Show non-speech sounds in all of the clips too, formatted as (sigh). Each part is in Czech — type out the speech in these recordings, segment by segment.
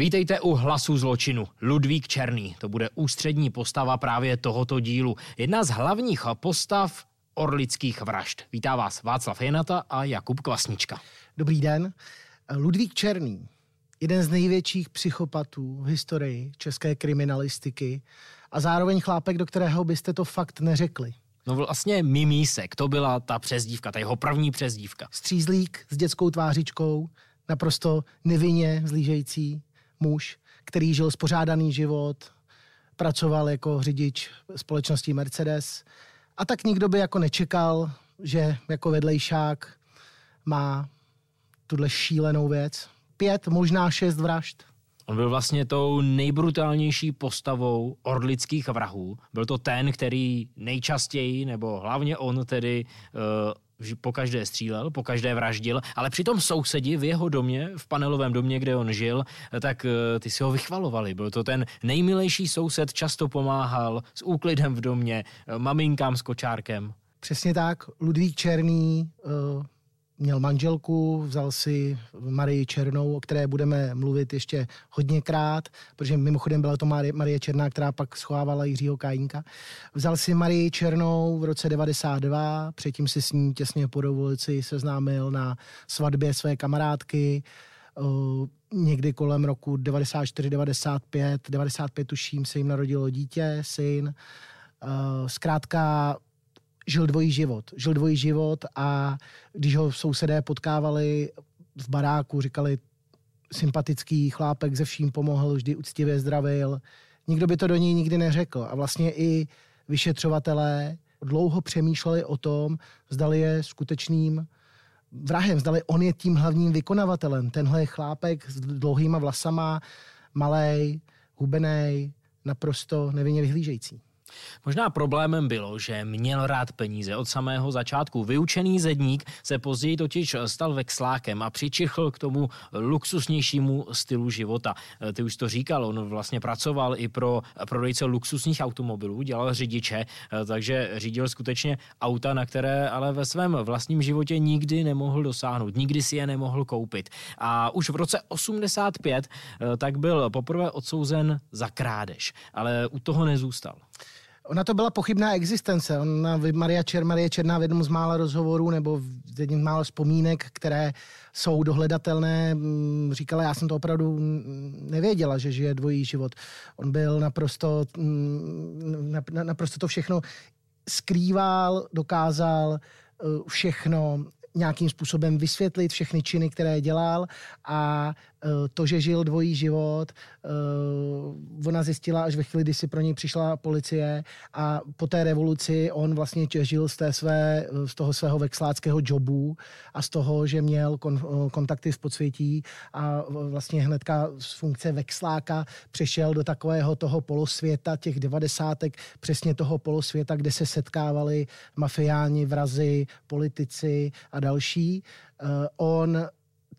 Vítejte u Hlasu zločinu. Ludvík Černý, to bude ústřední postava právě tohoto dílu. Jedna z hlavních postav orlických vražd. Vítá vás Václav Jenata a Jakub Kvasnička. Dobrý den. Ludvík Černý, jeden z největších psychopatů v historii české kriminalistiky a zároveň chlápek, do kterého byste to fakt neřekli. No vlastně Mimísek, to byla ta přezdívka, ta jeho první přezdívka. Střízlík s dětskou tvářičkou, naprosto nevinně zlížející muž, který žil spořádaný život, pracoval jako řidič společnosti Mercedes a tak nikdo by jako nečekal, že jako vedlejšák má tuhle šílenou věc. Pět, možná šest vražd. On byl vlastně tou nejbrutálnější postavou orlických vrahů. Byl to ten, který nejčastěji, nebo hlavně on tedy uh, po každé střílel, po každé vraždil, ale přitom sousedi v jeho domě, v panelovém domě, kde on žil, tak eh, ty si ho vychvalovali. Byl to ten nejmilejší soused, často pomáhal s úklidem v domě, eh, maminkám s kočárkem. Přesně tak. Ludvík Černý, uh měl manželku, vzal si Marii Černou, o které budeme mluvit ještě hodněkrát, protože mimochodem byla to Marie Černá, která pak schovávala Jiřího Kajínka. Vzal si Marii Černou v roce 92, předtím si s ní těsně po dovoluci seznámil na svatbě své kamarádky, někdy kolem roku 94, 95, 95 tuším se jim narodilo dítě, syn. Zkrátka žil dvojí život. Žil dvojí život a když ho sousedé potkávali v baráku, říkali, sympatický chlápek ze vším pomohl, vždy úctivě zdravil. Nikdo by to do něj nikdy neřekl. A vlastně i vyšetřovatelé dlouho přemýšleli o tom, zdali je skutečným vrahem, zdali on je tím hlavním vykonavatelem. Tenhle chlápek s dlouhýma vlasama, malej, hubenej, naprosto nevinně vyhlížející. Možná problémem bylo, že měl rád peníze od samého začátku. Vyučený zedník se později totiž stal vexlákem a přičichl k tomu luxusnějšímu stylu života. Ty už to říkal, on vlastně pracoval i pro prodejce luxusních automobilů, dělal řidiče, takže řídil skutečně auta, na které ale ve svém vlastním životě nikdy nemohl dosáhnout, nikdy si je nemohl koupit. A už v roce 85 tak byl poprvé odsouzen za krádež, ale u toho nezůstal. Ona to byla pochybná existence. Ona, Maria, Čer, Marie Černá v jednom z mála rozhovorů nebo v jedním z mála vzpomínek, které jsou dohledatelné, mm, říkala, já jsem to opravdu nevěděla, že žije dvojí život. On byl naprosto, mm, naprosto to všechno skrýval, dokázal eh, všechno nějakým způsobem vysvětlit všechny činy, které dělal a to, že žil dvojí život, e, ona zjistila až ve chvíli, kdy si pro něj přišla policie a po té revoluci on vlastně žil z, té své, z toho svého vexláckého jobu a z toho, že měl kon, kontakty v podsvětí a vlastně hnedka z funkce vexláka přešel do takového toho polosvěta, těch devadesátek, přesně toho polosvěta, kde se setkávali mafiáni, vrazy, politici a další. Eh, on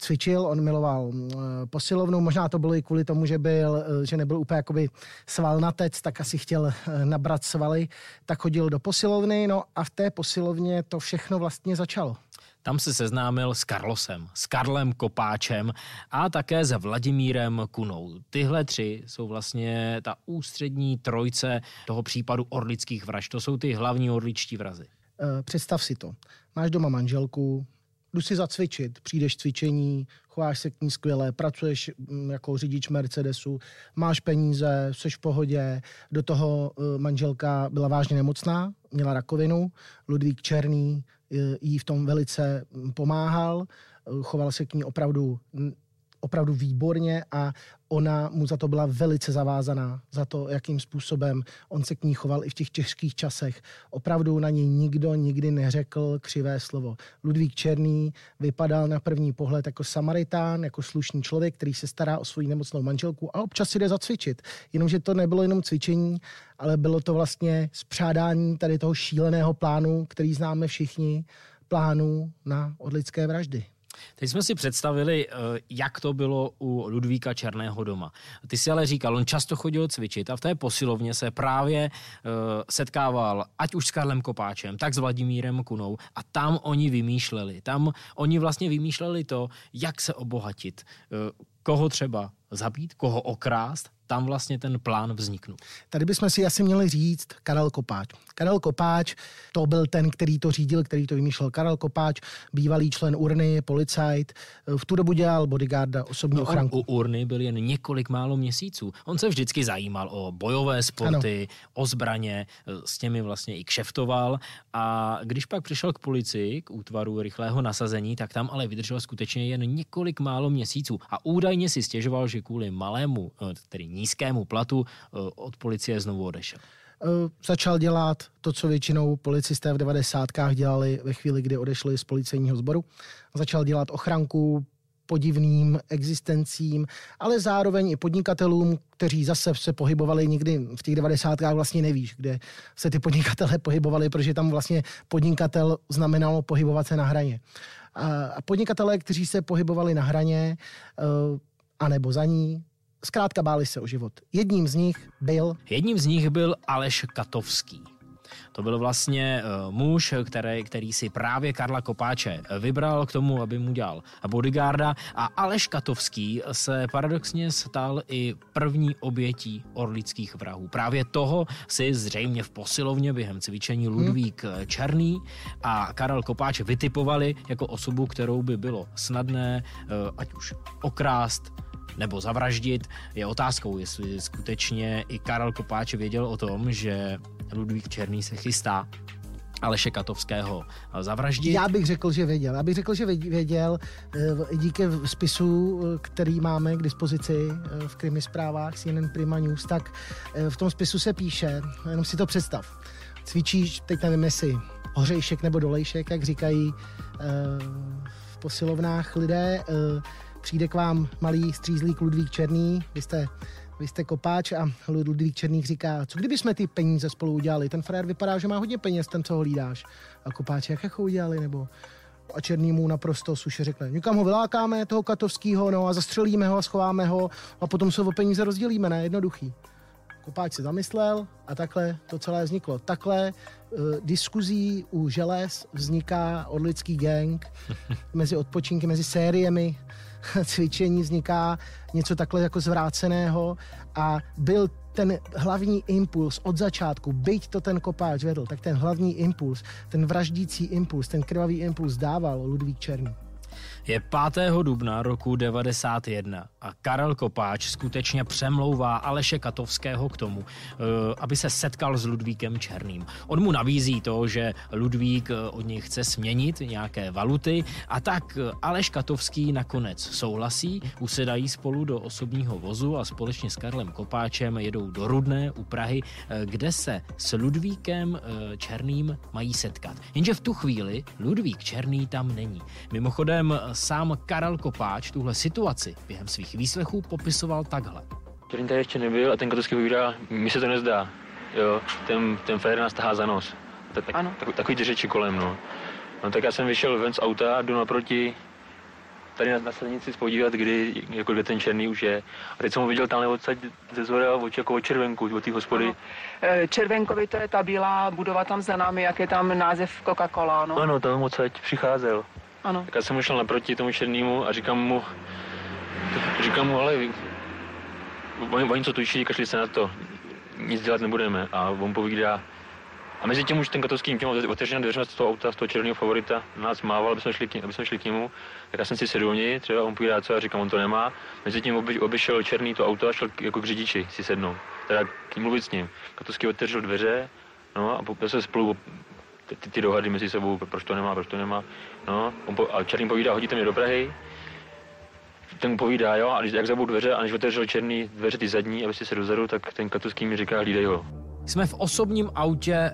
cvičil, on miloval eh, posilovnu, možná to bylo i kvůli tomu, že, byl, eh, že nebyl úplně jakoby svalnatec, tak asi chtěl nabrat svaly, tak chodil do posilovny, no a v té posilovně to všechno vlastně začalo. Tam se seznámil s Karlosem, s Karlem Kopáčem a také se Vladimírem Kunou. Tyhle tři jsou vlastně ta ústřední trojce toho případu orlických vražd. To jsou ty hlavní orličtí vrazy. Eh, představ si to. Máš doma manželku, jdu si zacvičit, přijdeš cvičení, chováš se k ní skvěle, pracuješ mm, jako řidič Mercedesu, máš peníze, jsi v pohodě, do toho eh, manželka byla vážně nemocná, měla rakovinu, Ludvík Černý eh, jí v tom velice pomáhal, choval se k ní opravdu opravdu výborně a ona mu za to byla velice zavázaná, za to, jakým způsobem on se k ní choval i v těch těžkých časech. Opravdu na něj nikdo nikdy neřekl křivé slovo. Ludvík Černý vypadal na první pohled jako samaritán, jako slušný člověk, který se stará o svou nemocnou manželku a občas si jde zacvičit. Jenomže to nebylo jenom cvičení, ale bylo to vlastně spřádání tady toho šíleného plánu, který známe všichni, plánu na odlidské vraždy. Teď jsme si představili, eh, jak to bylo u Ludvíka Černého doma. Ty si ale říkal, on často chodil cvičit a v té posilovně se právě eh, setkával ať už s Karlem Kopáčem, tak s Vladimírem Kunou a tam oni vymýšleli. Tam oni vlastně vymýšleli to, jak se obohatit. Eh, koho třeba zabít, koho okrást, tam vlastně ten plán vzniknul. Tady bychom si asi měli říct Karel Kopáč. Karel Kopáč, to byl ten, který to řídil, který to vymýšlel. Karel Kopáč, bývalý člen urny, policajt, v tu dobu dělal bodyguarda, osobní no, ochranku. U urny byl jen několik málo měsíců. On se vždycky zajímal o bojové sporty, ano. o zbraně, s těmi vlastně i kšeftoval a když pak přišel k policii, k útvaru rychlého nasazení, tak tam ale vydržel skutečně jen několik málo měsíců a údajně si stěžoval, že kvůli malému, který eh, nízkému platu eh, od policie znovu odešel eh, začal dělat to, co většinou policisté v 90. dělali ve chvíli, kdy odešli z policejního sboru. Začal dělat ochranku podivným existencím, ale zároveň i podnikatelům, kteří zase se pohybovali někdy v těch 90. vlastně nevíš, kde se ty podnikatelé pohybovali, protože tam vlastně podnikatel znamenalo pohybovat se na hraně. A podnikatelé, kteří se pohybovali na hraně, eh, anebo za ní, zkrátka báli se o život. Jedním z nich byl... Jedním z nich byl Aleš Katovský. To byl vlastně uh, muž, který, který si právě Karla Kopáče vybral k tomu, aby mu dělal bodyguarda a Aleš Katovský se paradoxně stal i první obětí orlických vrahů. Právě toho si zřejmě v posilovně během cvičení Ludvík hmm. Černý a Karel Kopáč vytipovali jako osobu, kterou by bylo snadné ať už okrást, nebo zavraždit, je otázkou, jestli skutečně i Karel Kopáč věděl o tom, že Ludvík Černý se chystá Aleše Katovského zavraždit? Já bych řekl, že věděl. Já bych řekl, že věděl eh, díky spisu, eh, který máme k dispozici eh, v krimi zprávách CNN Prima News, tak v tom spisu se píše, jenom si to představ, cvičíš, teď nevím jestli hořejšek nebo dolejšek, jak říkají v posilovnách lidé, přijde k vám malý střízlík Ludvík Černý, vy jste, vy jste kopáč a Ludvík Černý říká, co kdyby jsme ty peníze spolu udělali? Ten frér vypadá, že má hodně peněz, ten, co ho hlídáš. A kopáč, jak jako udělali, nebo a Černý mu naprosto suše řekne, někam ho vylákáme, toho Katovského, no a zastřelíme ho a schováme ho a potom se o peníze rozdělíme, ne? Jednoduchý. Kopáč se zamyslel a takhle to celé vzniklo. Takhle uh, diskuzí u želez vzniká odlický gang mezi odpočinky, mezi sériemi (laughs) cvičení vzniká něco takhle jako zvráceného a byl ten hlavní impuls od začátku, byť to ten kopáč vedl, tak ten hlavní impuls, ten vraždící impuls, ten krvavý impuls dával Ludvík Černý. Je 5. dubna roku 91 a Karel Kopáč skutečně přemlouvá Aleše Katovského k tomu, eh, aby se setkal s Ludvíkem Černým. On mu nabízí to, že Ludvík eh, od něj chce směnit nějaké valuty a tak eh, Aleš Katovský nakonec souhlasí, usedají spolu do osobního vozu a společně s Karlem Kopáčem jedou do Rudné u Prahy, kde se s Ludvíkem Černým mají setkat. Jenže v tu chvíli Ludvík Černý tam není. Mimochodem sám Karel Kopáč tuhle situaci během svých výslechů popisoval takhle. Který tady ještě nebyl a ten Katovský povídá, mi se to nezdá. Jo, ten, ten Feder nás tahá za nos. Tak, ano. Tak, takový ty řeči kolem, no. No tak já jsem vyšel ven z auta a jdu naproti tady na, na silnici spodívat, kdy, jako kde ten černý už je. A teď jsem ho viděl tam odsaď ze zhora oči jako od červenku, od té hospody. Ano. E, Červenkovi to je ta bílá budova tam za námi, jak je tam název Coca-Cola, no? Ano, tam odsaď přicházel. Ano. Tak já jsem šel naproti tomu černému a říkám mu, říkám mu, ale oni, oni co tuší, kašli se na to, nic dělat nebudeme. A on povídá, a mezi tím už ten katovský těm otevřená dveře z toho auta, z toho černého favorita, nás mával, aby jsme šli, aby jsme šli k němu. Tak já jsem si sedl ní, třeba on povídá, co já říkám, on to nemá. Mezi tím oby, obešel černý to auto a šel k, jako k řidiči si sednout. Teda k mluvit s ním. Katovský otevřel dveře, no a se spolu ty, ty dohady mezi sebou, proč to nemá, proč to nemá. No, on po, a Černý povídá, hodíte mě do Prahy, ten povídá, jo, a když, jak zabou dveře, a než otevřel černý dveře ty zadní, aby si se dozadu, tak ten Katovský mi říká, hlídej ho. Jsme v osobním autě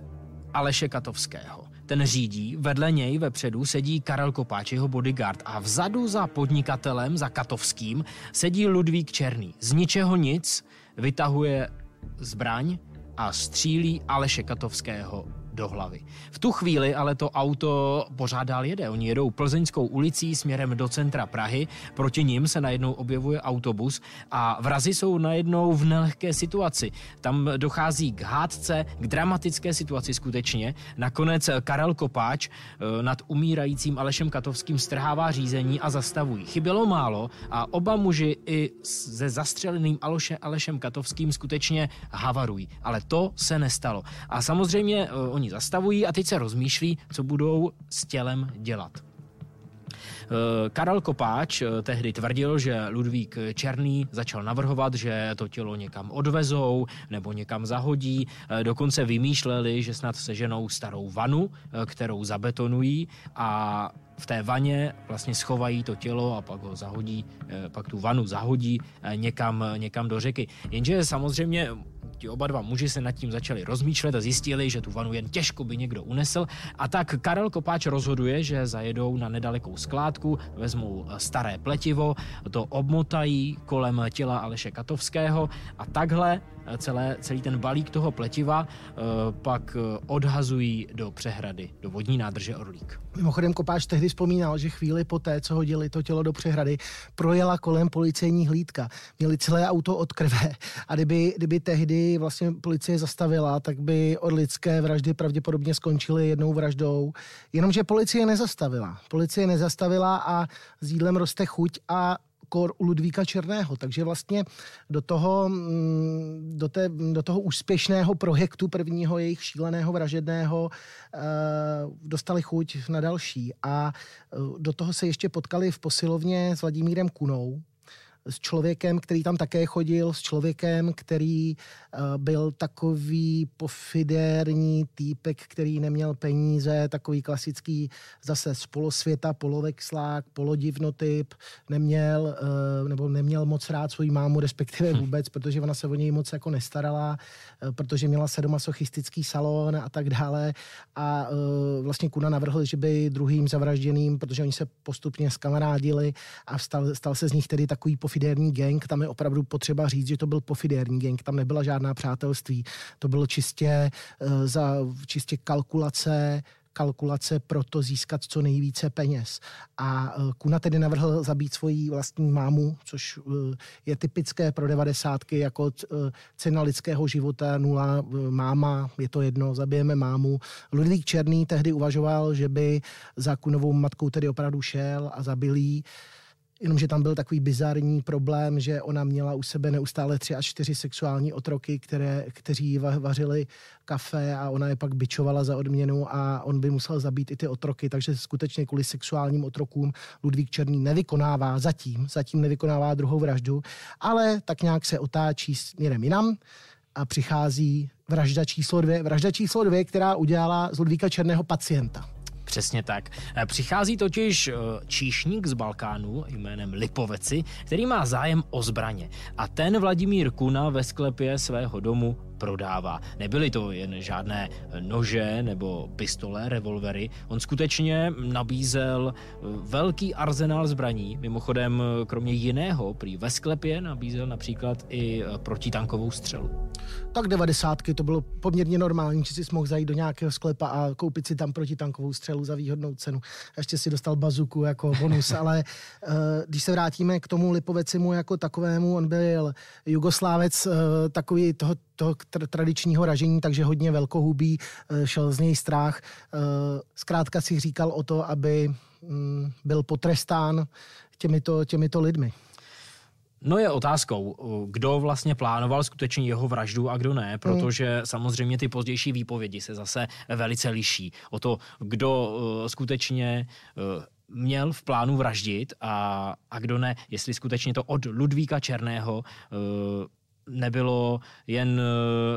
Aleše Katovského. Ten řídí, vedle něj vepředu sedí Karel Kopáč, jeho bodyguard a vzadu za podnikatelem, za Katovským, sedí Ludvík Černý. Z ničeho nic vytahuje zbraň a střílí Aleše Katovského do hlavy. V tu chvíli ale to auto pořád dál jede. Oni jedou plzeňskou ulicí směrem do centra Prahy, proti ním se najednou objevuje autobus a vrazy jsou najednou v nelehké situaci. Tam dochází k hádce, k dramatické situaci skutečně. Nakonec Karel Kopáč eh, nad umírajícím Alešem Katovským strhává řízení a zastavují. Chybělo málo a oba muži i se zastřeleným Aloše, Alešem Katovským skutečně havarují. Ale to se nestalo. A samozřejmě uh, zastavují a teď se rozmýšlí, co budou s tělem dělat. Eh, Karel Kopáč eh, tehdy tvrdil, že Ludvík Černý začal navrhovat, že to tělo někam odvezou nebo někam zahodí. Dokonce vymýšleli, že snad seženou starou vanu, kterou zabetonují a v té vaně vlastně schovají to tělo a pak ho zahodí, pak tu vanu zahodí někam, někam do řeky. Jenže samozřejmě ti oba dva muži se nad tím začali rozmýšlet a zjistili, že tu vanu jen těžko by někdo unesl. A tak Karel Kopáč rozhoduje, že zajedou na nedalekou skládku, vezmou staré pletivo, to obmotají kolem těla Aleše Katovského a takhle celé, celý ten balík toho pletiva eh, pak eh, odhazují do přehrady, do vodní nádrže Orlík. Mimochodem Kopáč tehdy vzpomínal, že chvíli poté, co hodili to tělo do přehrady, projela kolem policejní hlídka. Měli celé auto od krve a kdyby, kdyby tehdy vlastně policie zastavila, tak by orlické vraždy pravděpodobně skončily jednou vraždou. Jenomže policie nezastavila. Policie nezastavila a s jídlem roste chuť a kor u Ludvíka Černého. Takže vlastně do toho, mm, do, té, do toho úspěšného projektu prvního jejich šíleného vražedného eh, dostali chuť na další. A eh, do toho se ještě potkali v posilovně s Vladimírem Kunou, s člověkem, který tam také chodil, s člověkem, který uh, byl takový pofiderní týpek, který neměl peníze, takový klasický zase z polosvěta, polovexlák, polodivnotyp, neměl, uh, nebo neměl moc rád svoji mámu, respektive hm. vůbec, protože ona se o něj moc jako nestarala, uh, protože měla sadomasochistický salon a tak dále. A uh, vlastně Kuna navrhl, že by druhým zavražděným, protože oni se postupně skamarádili a stal, stal se z nich tedy takový pofiderní pofidérní gang, tam je opravdu potřeba říct, že to byl pofidérní gang, tam nebyla žádná přátelství, to bylo čistě uh, za čistě kalkulace, kalkulace pro to získat co nejvíce peněz. A uh, Kuna tedy navrhl zabít svoji vlastní mámu, což uh, je typické pro devadesátky jako cena lidského života, nula, máma, je to jedno, zabijeme mámu. Ludvík Černý tehdy uvažoval, že by za Kunovou matkou tedy opravdu šel a zabil jí. Jenomže tam byl takový bizarní problém, že ona měla u sebe neustále tři až čtyři sexuální otroky, které, kteří vařili kafe a ona je pak bičovala za odměnu a on by musel zabít i ty otroky, takže skutečně kvůli sexuálním otrokům Ludvík Černý nevykonává zatím, zatím nevykonává druhou vraždu, ale tak nějak se otáčí směrem jinam a přichází vražda číslo dvě, vražda číslo dvě, která udělala z Ludvíka Černého pacienta. Přesně tak. Eh, přichází totiž eh, číšník z Balkánu jménem Lipoveci, který má zájem o zbraně. A ten Vladimír Kuna ve sklepě svého domu prodává. Nebyly to jen žádné nože nebo pistole, revolvery. On skutečně nabízel eh, velký arzenál zbraní. Mimochodem, kromě jiného, prý ve sklepě nabízel například i protitankovou střelu. Tak devadesátky to bylo poměrně normální, že si mohl zajít do nějakého sklepa a koupit si tam protitankovou střelu za výhodnou cenu. Ještě si dostal bazuku jako bonus, ale když se vrátíme k tomu Lipovecimu jako takovému, on byl jugoslávec takový toho, toho tradičního ražení, takže hodně velkohubý, uh, šel z něj strach. Uh, zkrátka si říkal o to, aby um, byl potrestán těmito, těmito lidmi. No je otázkou, kdo vlastně plánoval skutečně jeho vraždu a kdo ne, protože hmm. samozřejmě ty pozdější výpovědi se zase velice liší o to, kdo uh, skutečně měl v plánu vraždit a, a kdo ne, jestli skutečně to od Ludvíka Černého nebylo jen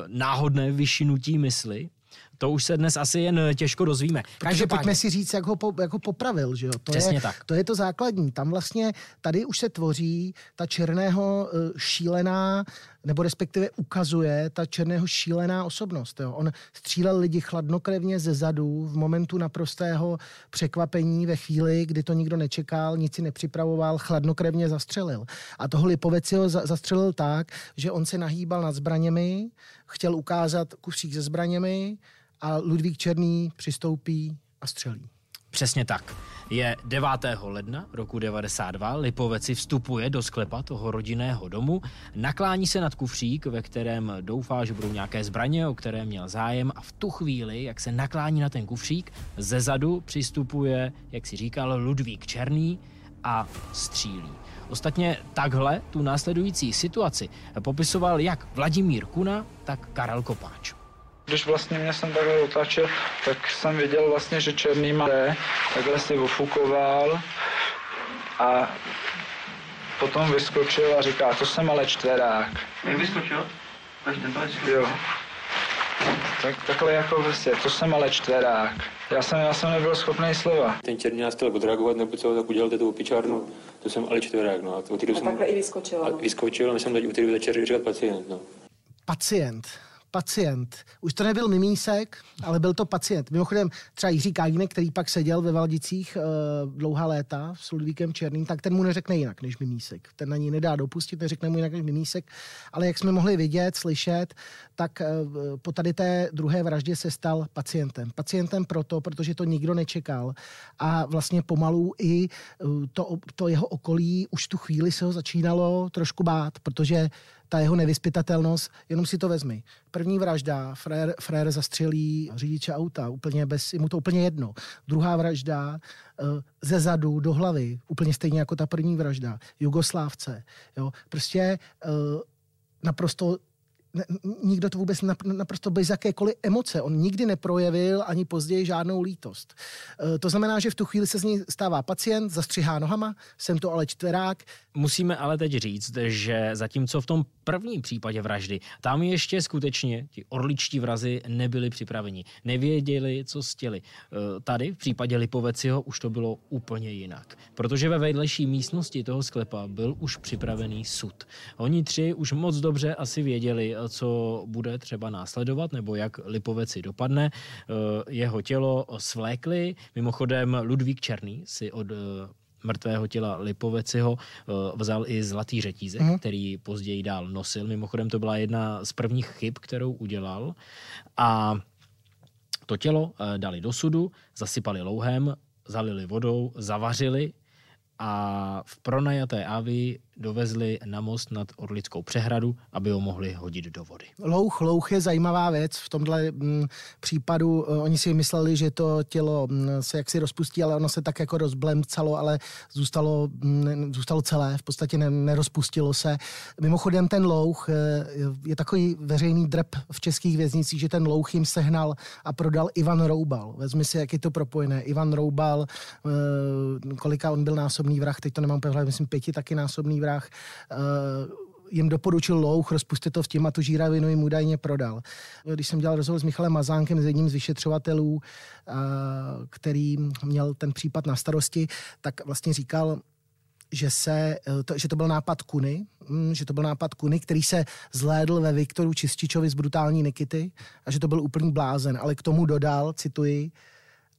náhodné vyšinutí mysli, to už se dnes asi jen těžko dozvíme. Takže pojďme si říct, jak ho po, jako popravil, že jo? To Přesně je, tak. To je to základní. Tam vlastně, tady už se tvoří ta černého eh, šílená, nebo respektive ukazuje ta černého šílená osobnost. Jo? On střílel lidi chladnokrevně ze zadu v momentu naprostého překvapení ve chvíli, kdy to nikdo nečekal, nic si nepřipravoval, chladnokrevně zastřelil. A toho Lipovec ho zastřelil tak, že on se nahýbal nad zbraněmi, chtěl ukázat kusík se zbraněmi, a Ludvík Černý přistoupí a střelí. Přesně tak. Je 9. ledna roku 92, Lipoveci vstupuje do sklepa toho rodinného domu, naklání se nad kufřík, ve kterém doufá, že budou nějaké zbraně, o které měl zájem a v tu chvíli, jak se naklání na ten kufřík, ze zadu přistupuje, jak si říkal, Ludvík Černý a střílí. Ostatně takhle tu následující situaci popisoval jak Vladimír Kuna, tak Karel Kopáč. Když vlastně mě jsem takhle otáčel, tak jsem viděl vlastně, že černý má takhle si ofukoval a potom vyskočil a říká, to jsem ale čtverák. Jak vyskočil? Jo. Tak, takhle jako vlastně, to jsem ale čtverák. Já jsem, já jsem nebyl schopný slova. Ten černý nás chtěl odreagovat, nebo co, tak udělal tu opičárnu, to jsem ale čtverák, no. A, a jsem, takhle i vyskočil. A vyskočil a my jsem teď u té večer říkat pacient, no. Pacient pacient. Už to nebyl mimísek, ale byl to pacient. Mimochodem třeba Jiří Kájínek, který pak seděl ve Valdicích uh, dlouhá léta s Ludvíkem Černým, tak ten mu neřekne jinak než mimísek. Ten na ní nedá dopustit, neřekne mu jinak než mimísek. Ale jak jsme mohli vidět, slyšet, tak uh, po tady té druhé vraždě se stal pacientem. Pacientem proto, protože to nikdo nečekal. A vlastně pomalu i uh, to, to jeho okolí už tu chvíli se ho začínalo trošku bát, protože ta jeho nevyspytatelnost, jenom si to vezmi. První vražda, frér, frér zastřelí řidiče auta, úplně bez, mu to úplně jedno. Druhá vražda, uh, ze zadu do hlavy, úplně stejně jako ta první vražda, Jugoslávce. Jo? Prostě uh, naprosto nikdo to vůbec naprosto bez jakékoliv emoce. On nikdy neprojevil ani později žádnou lítost. E, to znamená, že v tu chvíli se z ní stává pacient, zastřihá nohama, jsem to ale čtverák. Musíme ale teď říct, že zatímco v tom prvním případě vraždy, tam ještě skutečně ti orličtí vrazy nebyli připraveni. Nevěděli, co chtěli. E, tady v případě Lipoveciho už to bylo úplně jinak. Protože ve vedlejší místnosti toho sklepa byl už připravený sud. Oni tři už moc dobře asi věděli, co bude třeba následovat, nebo jak Lipoveci dopadne. Eh, jeho tělo svlékli, mimochodem Ludvík Černý si od eh, mrtvého těla Lipoveciho eh, vzal i zlatý řetízek, mm. který později dál nosil. Mimochodem to byla jedna z prvních chyb, kterou udělal. A to tělo dali do sudu, zasypali louhem, zalili vodou, zavařili a v pronajaté Avi dovezli na most nad Orlickou přehradu, aby ho mohli hodit do vody. Louch, louch je zajímavá věc. V tomhle m, mm, případu uh, oni si mysleli, že to tělo m, mm, se jaksi rozpustí, ale ono se tak jako rozblemcalo, ale zůstalo, m, mm, zůstalo celé, v podstatě ne, nerozpustilo se. Mimochodem ten louch uh, je takový veřejný drp v českých věznicích, že ten louch jim sehnal a prodal Ivan Roubal. Vezmi si, jak je to propojené. Ivan Roubal, uh, kolika on byl násobný vrah, teď to nemám pevně, myslím pěti taky násobný vrah hrách uh, jim doporučil louch, rozpustit to v tím a tu žíravinu jim údajně prodal. Když jsem dělal rozhovor s Michalem Mazánkem, s jedním z vyšetřovatelů, uh, který měl ten případ na starosti, tak vlastně říkal, že, se, eh, to, že to byl nápad Kuny, hm, že to byl nápad Kuny, který se zhlédl ve Viktoru Čističovi z brutální Nikity a že to byl úplný blázen, ale k tomu dodal, cituji,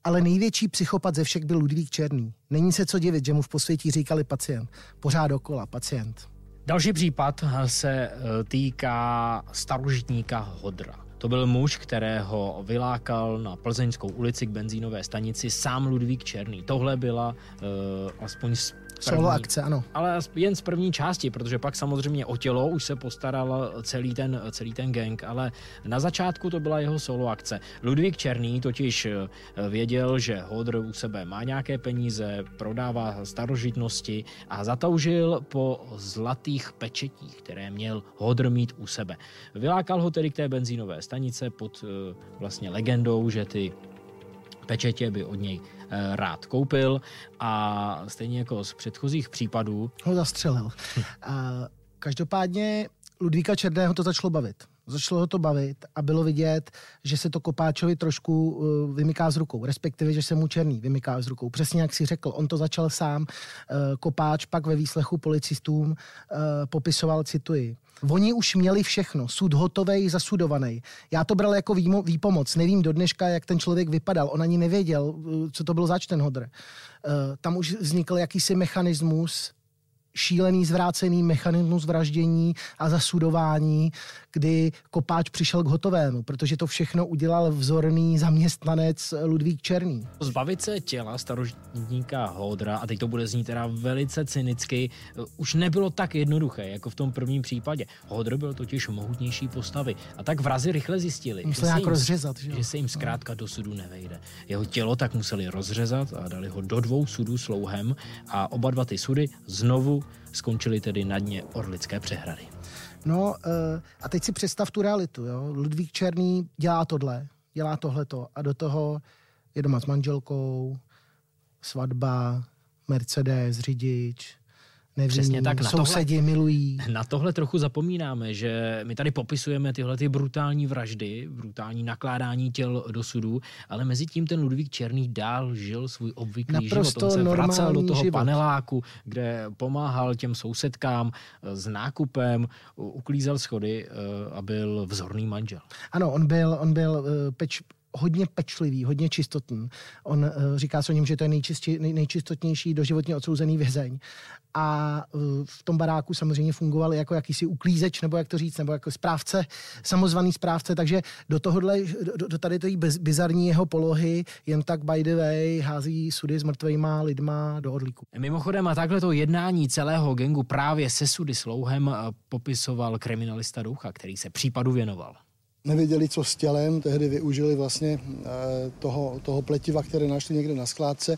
ale největší psychopat ze všech byl Ludvík Černý. Není se co divit, že mu v posvětí říkali pacient. Pořád dokola, pacient. Další případ se eh, týká starožitníka Hodra. To byl muž, kterého vylákal na Plzeňskou ulici k benzínové stanici sám Ludvík Černý. Tohle byla uh, aspoň Solo akce, ano. Ale jen z první části, protože pak samozřejmě o tělo už se postaral celý ten, celý ten gang, ale na začátku to byla jeho solo akce. Ludvík Černý totiž eh, věděl, že Hodr u sebe má nějaké peníze, prodává starožitnosti a zatoužil po zlatých pečetích, které měl Hodr mít u sebe. Vylákal ho tedy k té benzínové stanice pod eh, vlastně legendou, že ty pečetě by od něj rád koupil a stejně jako z předchozích případů... Ho zastřelil. (laughs) každopádně Ludvíka Černého to začalo bavit. Začalo ho to bavit a bylo vidět, že se to Kopáčovi trošku uh, vymyká z rukou, respektive, že se mu Černý vymyká z rukou. Přesně jak si řekl, on to začal sám. Uh, Kopáč pak ve výslechu policistům uh, popisoval, cituji, Oni už měli všechno, sud hotový, zasudovaný. Já to bral jako výmo, výpomoc. Nevím do dneška, jak ten člověk vypadal. On ani nevěděl, co to byl zač ten hodr. Tam už vznikl jakýsi mechanismus šílený zvrácený mechanismus vraždění a zasudování, kdy kopáč přišel k hotovému, protože to všechno udělal vzorný zaměstnanec Ludvík Černý. Zbavit se těla starožitníka Hodra, a teď to bude znít teda velice cynicky, už nebylo tak jednoduché, jako v tom prvním případě. Hodr byl totiž mohutnější postavy a tak vrazi rychle zjistili, že se, jim, rozřezat, že, že se jim zkrátka do sudu nevejde. Jeho tělo tak museli rozřezat a dali ho do dvou sudů slouhem a oba dva ty sudy znovu skončily tedy na dně Orlické přehrady. No eh, a teď si představ tu realitu. Jo? Ludvík Černý dělá tohle, dělá tohleto a do toho je doma s manželkou, svatba, Mercedes, řidič, nevinní, Přesně tak, na sousedi tohle, milují. Na tohle trochu zapomínáme, že my tady popisujeme tyhle ty brutální vraždy, brutální nakládání těl do sudu, ale mezi tím ten Ludvík Černý dál žil svůj obvyklý Naprosto život. On se vracel do toho život. paneláku, kde pomáhal těm sousedkám eh, s nákupem, uklízel schody eh, a byl vzorný manžel. Ano, on byl, on byl eh, peč, hodně pečlivý, hodně čistotný. On uh, říká se o něm, že to je nejčistě, nej, nejčistotnější doživotně odsouzený vězeň. A uh, v tom baráku samozřejmě fungoval jako jakýsi uklízeč, nebo jak to říct, nebo jako správce, samozvaný správce, takže do tohohle, do, do tady té bizarní jeho polohy jen tak by the way hází sudy s mrtvejma lidma do odlíku. Mimochodem a takhle to jednání celého gengu právě se sudy s louhem eh, popisoval kriminalista Doucha, který se případu věnoval nevěděli, co s tělem, tehdy využili vlastně eh, toho, toho pletiva, které našli někde na skládce,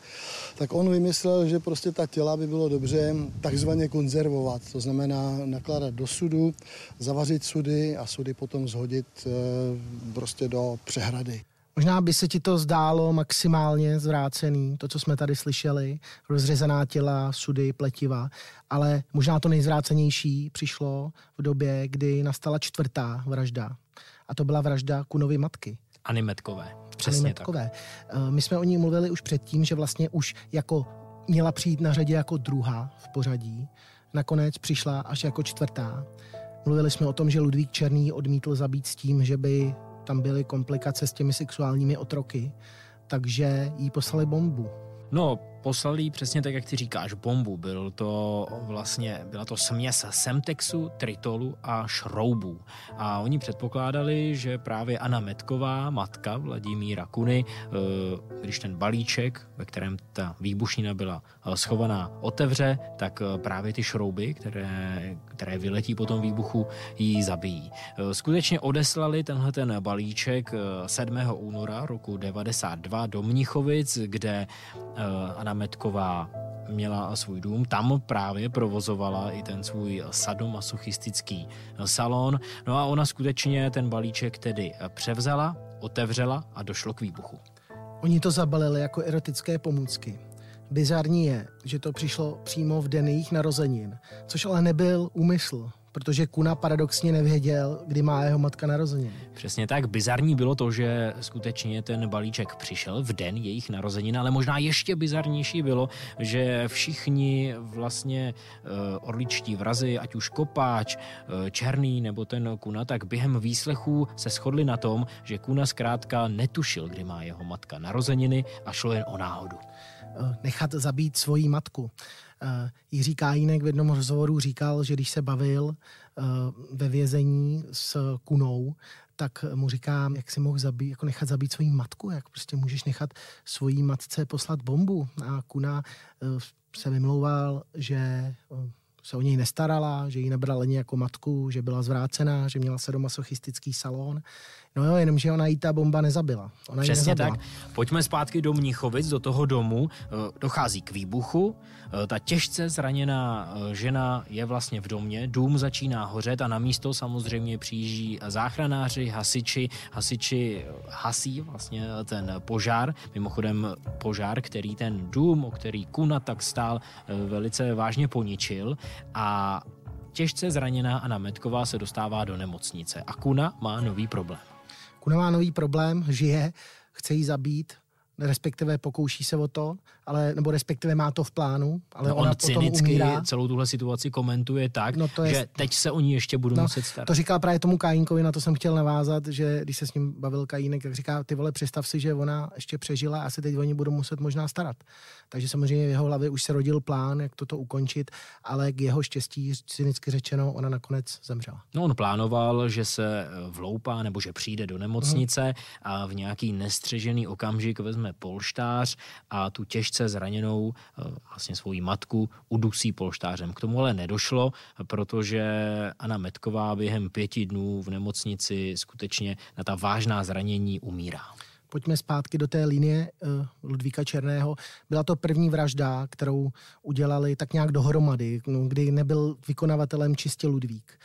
tak on vymyslel, že prostě ta těla by bylo dobře takzvaně konzervovat, to znamená nakládat do sudu, zavařit sudy a sudy potom zhodit eh, prostě do přehrady. Možná by se ti to zdálo maximálně zvrácený, to, co jsme tady slyšeli, rozřezaná těla, sudy, pletiva, ale možná to nejzvrácenější přišlo v době, kdy nastala čtvrtá vražda a to byla vražda Kunovy matky. Ani Metkové. Přesně Ani Metkové. tak. Eh, my jsme o ní mluvili už předtím, že vlastně už jako měla přijít na řadě jako druhá v pořadí. Nakonec přišla až jako čtvrtá. Mluvili jsme o tom, že Ludvík Černý odmítl zabít s tím, že by tam byly komplikace s těmi sexuálními otroky, takže jí poslali bombu. No, poslali přesně tak, jak ty říkáš, bombu. Byl to vlastně, byla to směs semtexu, tritolu a šroubů. A oni předpokládali, že právě Anna Metková, matka Vladimíra Kuny, eh, když ten balíček, ve kterém ta výbušnina byla eh, schovaná, otevře, tak eh, právě ty šrouby, které, které vyletí po tom výbuchu, ji zabijí. Skutečně odeslali tenhle ten balíček 7. února roku 92 do Mnichovic, kde Anna Metková měla svůj dům, tam právě provozovala i ten svůj sadomasochistický salon. No a ona skutečně ten balíček tedy převzala, otevřela a došlo k výbuchu. Oni to zabalili jako erotické pomůcky. Bizarní je, že to přišlo přímo v den jejich narozenin, což ale nebyl úmysl protože Kuna paradoxně nevěděl, kdy má jeho matka narozeniny. Přesně tak. Bizarní bylo to, že skutečně ten balíček přišel v den jejich narozenin, ale možná ještě bizarnější bylo, že všichni vlastně uh, orličtí vrazy, ať už Kopáč, uh, Černý nebo ten Kuna, tak během výslechů se shodli na tom, že Kuna zkrátka netušil, kdy má jeho matka narozeniny a šlo jen o náhodu. Uh, nechat zabít svoji matku. Uh, Jiří Kájínek v jednom rozhovoru říkal, že když se bavil uh, ve vězení s Kunou, tak mu říká, jak si mohl zabít, jako nechat zabít svoji matku, jak prostě můžeš nechat svojí matce poslat bombu. A Kuna uh, se vymlouval, že se o něj nestarala, že ji nebrala ani jako matku, že byla zvrácená, že měla sadomasochistický salon. No jo, jenomže ona jí ta bomba nezabila. Ona Přesně nezabila. tak. Pojďme zpátky do Mnichovic, do toho domu. Eh, dochází k výbuchu. Eh, ta těžce zraněná eh, žena je vlastně v domě. Dům začíná hořet a na místo samozřejmě přijíždí záchranáři, hasiči. Hasiči hasí vlastně ten požár. Mimochodem požár, který ten dům, o který Kuna tak stál, velice vážně poničil. A Těžce zraněná Anna Metková se dostává do nemocnice a Kuna má nový problém. Kuna má nový problém, žije, chce jí zabít respektive pokouší se o to, ale, nebo respektive má to v plánu, ale no ona on potom cynicky umírá. celou tuhle situaci komentuje tak, No to je- že teď se o ní ještě budu No, muset starat. To říkal právě tomu Kajínkovi, na to jsem chtěl navázat, že když se s ním bavil Kajínek, tak říká, ty vole, představ si, že ona ještě přežila a se teď o ní budu muset možná starat. Takže samozřejmě v jeho hlavě už se rodil plán, jak toto ukončit, ale k jeho štěstí, cynicky řečeno, ona nakonec zemřela. No on plánoval, že se eh, vloupá nebo že přijde do nemocnice Mhm. a v nějaký nestřežený okamžik vezme polštář a tu těžce zraněnou eh, vlastně svoji matku udusí polštářem. K tomu ale nedošlo, protože Anna Metková během pěti dnů v nemocnici skutečně na ta vážná zranění umírá. Pojďme zpátky do té linie uh, Ludvíka Černého. Byla to první vražda, kterou udělali tak nějak dohromady, no, kdy nebyl vykonavatelem čistě Ludvík.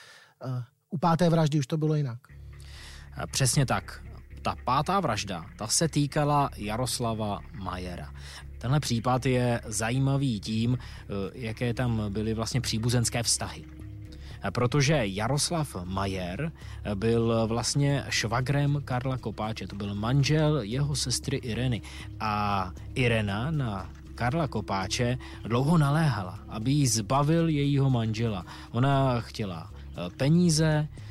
Uh, u páté vraždy už to bylo jinak. Přesně tak. Ta pátá vražda, ta se týkala Jaroslava Majera. Tenhle případ je zajímavý tím, eh, jaké tam byly vlastně příbuzenské vztahy. A Protože Jaroslav Majer byl vlastně švagrem Karla Kopáče, to byl manžel jeho sestry Ireny. A Irena na Karla Kopáče dlouho naléhala, aby jí zbavil jejího manžela. Ona chtěla eh, peníze, eh,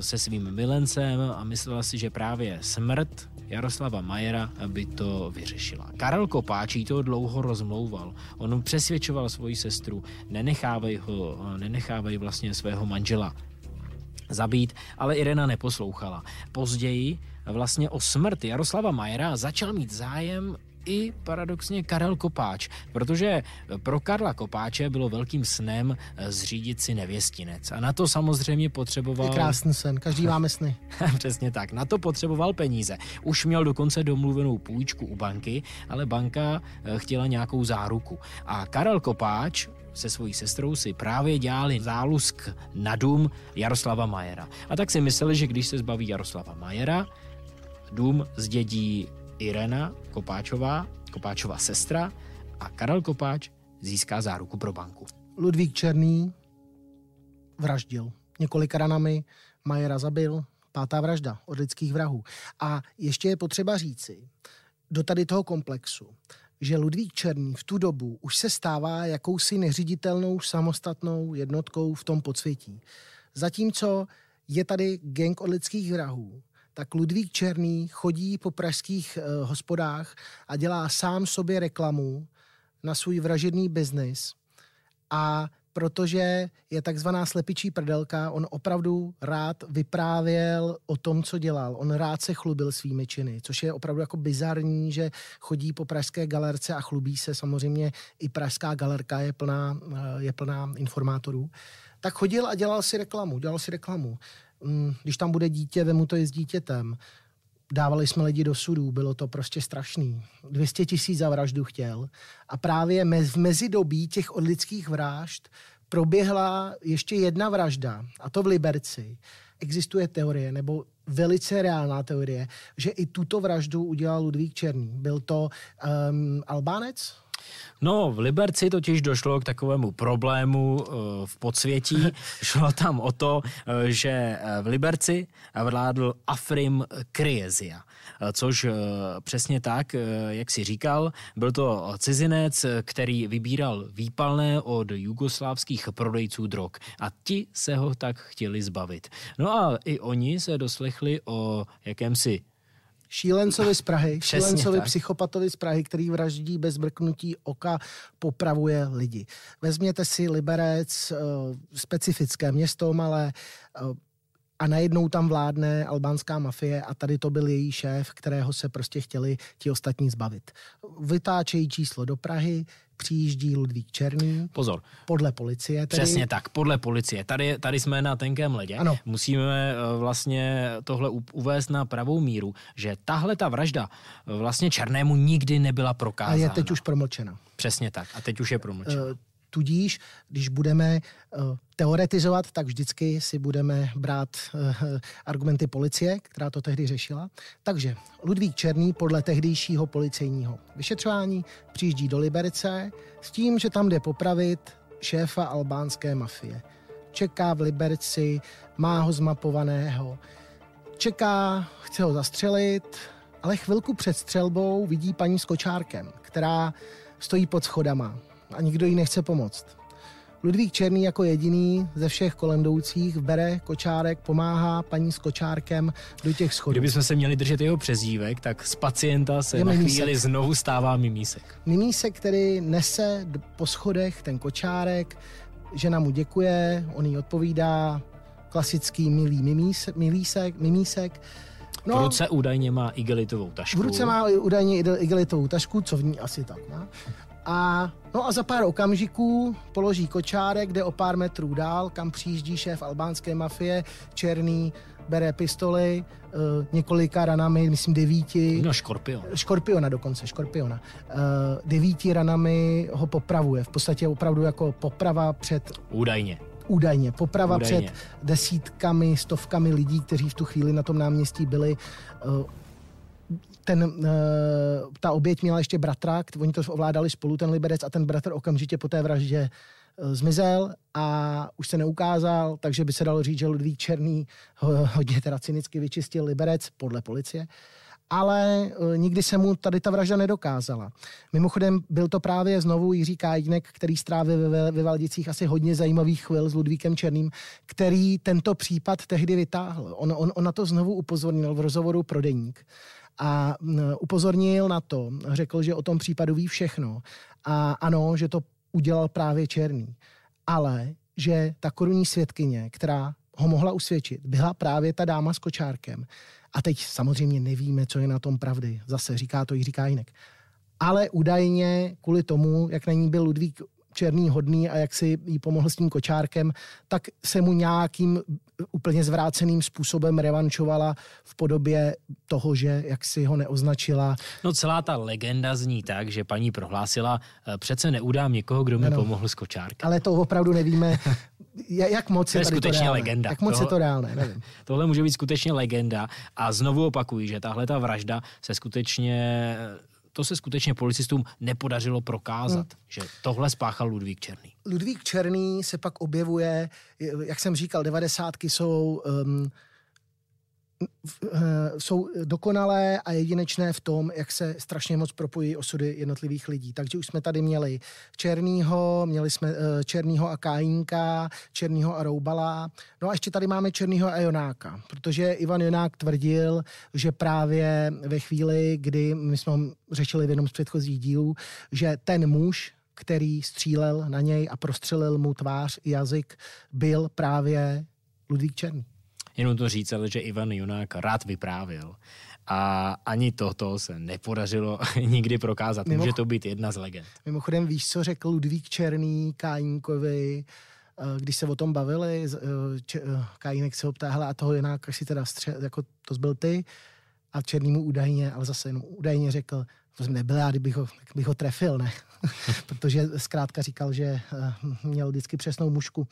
se svým milencem a myslela si, že právě smrt Jaroslava Majera by to vyřešila. Karel Kopáč jí to dlouho rozmlouval. On přesvědčoval svoji sestru, nenechávej ho, nenechávej vlastně svého manžela zabít, ale Irena neposlouchala. Později vlastně o smrt Jaroslava Majera začal mít zájem i paradoxně Karel Kopáč, protože pro Karla Kopáče bylo velkým snem eh, zřídit si nevěstinec. A na to samozřejmě Je potřeboval... krásný sen, každý (laughs) máme sny. Přesně tak. Na to potřeboval peníze. Už měl dokonce domluvenou půjčku u banky, ale banka eh, chtěla nějakou záruku. A Karel Kopáč se svojí sestrou si právě dělali zálusk na dům Jaroslava Majera. A tak si mysleli, že když se zbaví Jaroslava Majera, dům zdědí Irena Kopáčová, Kopáčová sestra a Karel Kopáč získá záruku pro banku. Ludvík Černý vraždil. Několika ranami Majera zabil. Pátá vražda od lidských vrahů. A ještě je potřeba říci, do tady toho komplexu, že Ludvík Černý v tu dobu už se stává jakousi neřiditelnou samostatnou jednotkou v tom podsvětí. Zatímco je tady gang od lidských vrahů, tak Ludvík Černý chodí po pražských uh, hospodách a dělá sám sobě reklamu na svůj vražedný biznis a protože je takzvaná slepičí prdelka, on opravdu rád vyprávěl o tom, co dělal. On rád se chlubil svými činy, což je opravdu jako bizarní, že chodí po pražské galerce a chlubí se. Samozřejmě i pražská galerka je plná, eh, je plná informátorů. Tak chodil a dělal si reklamu, dělal si reklamu. Mm, Když tam bude dítě, vemu to i s dítětem. Dávali jsme lidi do sudů, bylo to prostě strašný. 200 tisíc za vraždu chtěl. A právě v mezidobí těch od lidských vražd proběhla ještě jedna vražda, a to v Liberci. Existuje teorie, nebo velice reálná teorie, že i tuto vraždu udělal Ludvík Černý. Byl to um, Albánec? No, v Liberci totiž došlo k takovému problému eh, v podsvětí. (laughs) Šlo tam o to, eh, že eh, v Liberci vládl Afrim Kriezia, což přesně tak, jak si říkal, byl to cizinec, který vybíral výpalné od jugoslávských prodejců drog a ti se ho tak chtěli zbavit. No a i oni se doslechli o jakémsi Šílencovi z Prahy, Přesně šílencovi tak. psychopatovi z Prahy, který vraždí bez mrknutí oka, popravuje lidi. Vezměte si Liberec, eh, specifické město malé, eh, a najednou tam vládne albánská mafie a tady to byl její šéf, kterého se prostě chtěli ti ostatní zbavit. Vytáčejí číslo do Prahy, přijíždí Ludvík Černý, Pozor, podle policie tedy. Přesně tak, podle policie. Tady, tady jsme na tenkém ledě. Ano. Musíme eh, vlastně tohle uvést na pravou míru, že tahle ta vražda eh, vlastně Černému nikdy nebyla A prokázána. je teď už promlčena. Přesně tak. A teď už je promlčena. Tudíž, když budeme eh, teoretizovat, tak vždycky si budeme brát eh, argumenty policie, která to tehdy řešila. Takže Ludvík Černý podle tehdejšího policejního vyšetřování přijíždí do Liberce s tím, že tam jde popravit šéfa albánské mafie. Čeká v Liberci, má ho zmapovaného, čeká, chce ho zastřelit, ale chvilku před střelbou vidí paní s kočárkem, která stojí pod schodama a nikdo jí nechce pomoct. Ludvík Černý jako jediný ze všech kolem jdoucích bere kočárek, pomáhá paní s kočárkem do těch schodů. Kdybychom se měli držet jeho přezdívek, tak z pacienta se Je na mimísek. chvíli znovu stává mimísek. Mimísek, který nese po schodech ten kočárek, žena mu děkuje, on jí odpovídá, klasický milý mimísek, milísek, mimísek. No. V ruce údajně má igelitovou tašku. v ruce má údajně igel- igelitovou tašku, co v ní asi tak má. A, no a za pár okamžiků položí kočárek, kde o pár metrů dál, kam přijíždí šéf albánské mafie, černý, bere pistoli, uh, několika ranami, myslím devíti. No, škorpion. Škorpiona dokonce, škorpiona. Uh, devíti ranami ho popravuje. V podstatě opravdu jako poprava před Údajně. údajně. Poprava Údajně. před desítkami, stovkami lidí, kteří v tu chvíli na tom náměstí byli. Ten, uh, ta oběť měla ještě bratra, oni to ovládali spolu, ten Liberec, a ten bratr okamžitě po té vraždě uh, zmizel a už se neukázal, takže by se dalo říct, že Ludvík Černý ho, hodně teda cynicky vyčistil Liberec, podle policie. Ale uh, nikdy se mu tady ta vražda nedokázala. Mimochodem byl to právě znovu Jiří Kájnek, který strávil ve, ve Valdicích asi hodně zajímavých chvil s Ludvíkem Černým, který tento případ tehdy vytáhl. On, on, on na to znovu upozornil v rozhovoru pro Deník a upozornil na to, řekl, že o tom případu ví všechno a ano, že to udělal právě Černý, ale že ta korunní svědkyně, která ho mohla usvědčit, byla právě ta dáma s kočárkem. A teď samozřejmě nevíme, co je na tom pravdy. Zase říká to Jiří Kájnek. Ale údajně kvůli tomu, jak na ní byl Ludvík Černý hodný a jak si jí pomohl s tím kočárkem, tak se mu nějakým úplně zvráceným způsobem revančovala v podobě toho, že jak si ho neoznačila. No celá ta legenda zní tak, že paní prohlásila, "Eh, přece neudám někoho, kdo mi Ano. pomohl s kočárkem. Ale to opravdu nevíme, ja- jak moc To je je skutečně to legenda. Jak moc Toho- je to reálné, nevím. (laughs) Tohle může být skutečně legenda a znovu opakuji, že tahle ta vražda se skutečně to se skutečně policistům nepodařilo prokázat, hmm. že tohle spáchal Ludvík Černý. Ludvík Černý se pak objevuje, jak jsem říkal, devadesátky jsou, um, jsou dokonalé a jedinečné v tom, jak se strašně moc propojí osudy jednotlivých lidí. Takže už jsme tady měli Černýho, měli jsme eh, Černýho a Kájínka, Černýho a Roubala. No a ještě tady máme Černýho a Jonáka, protože Ivan Jonák tvrdil, že právě ve chvíli, kdy my jsme řešili v jednom z předchozích dílů, že ten muž, který střílel na něj a prostřelil mu tvář i jazyk, byl právě Ludvík Černý. Jenom to říct, ale že Ivan Junák rád vyprávěl. A ani toto se nepodařilo (laughs) nikdy prokázat. Mimo- Může to být jedna z legend. Mimochodem víš, co řekl Ludvík Černý Kájínkovi, eh, když se o tom bavili, eh, eh, Kájínek se ho ptá, hele, a toho Jonáka si teda stře- jako to zbyl ty, a Černý mu údajně, ale zase jenom údajně řekl, to jsem nebyl já, kdybych ho, bych ho trefil, ne? (laughs) Protože zkrátka říkal, že eh, měl vždycky přesnou mušku.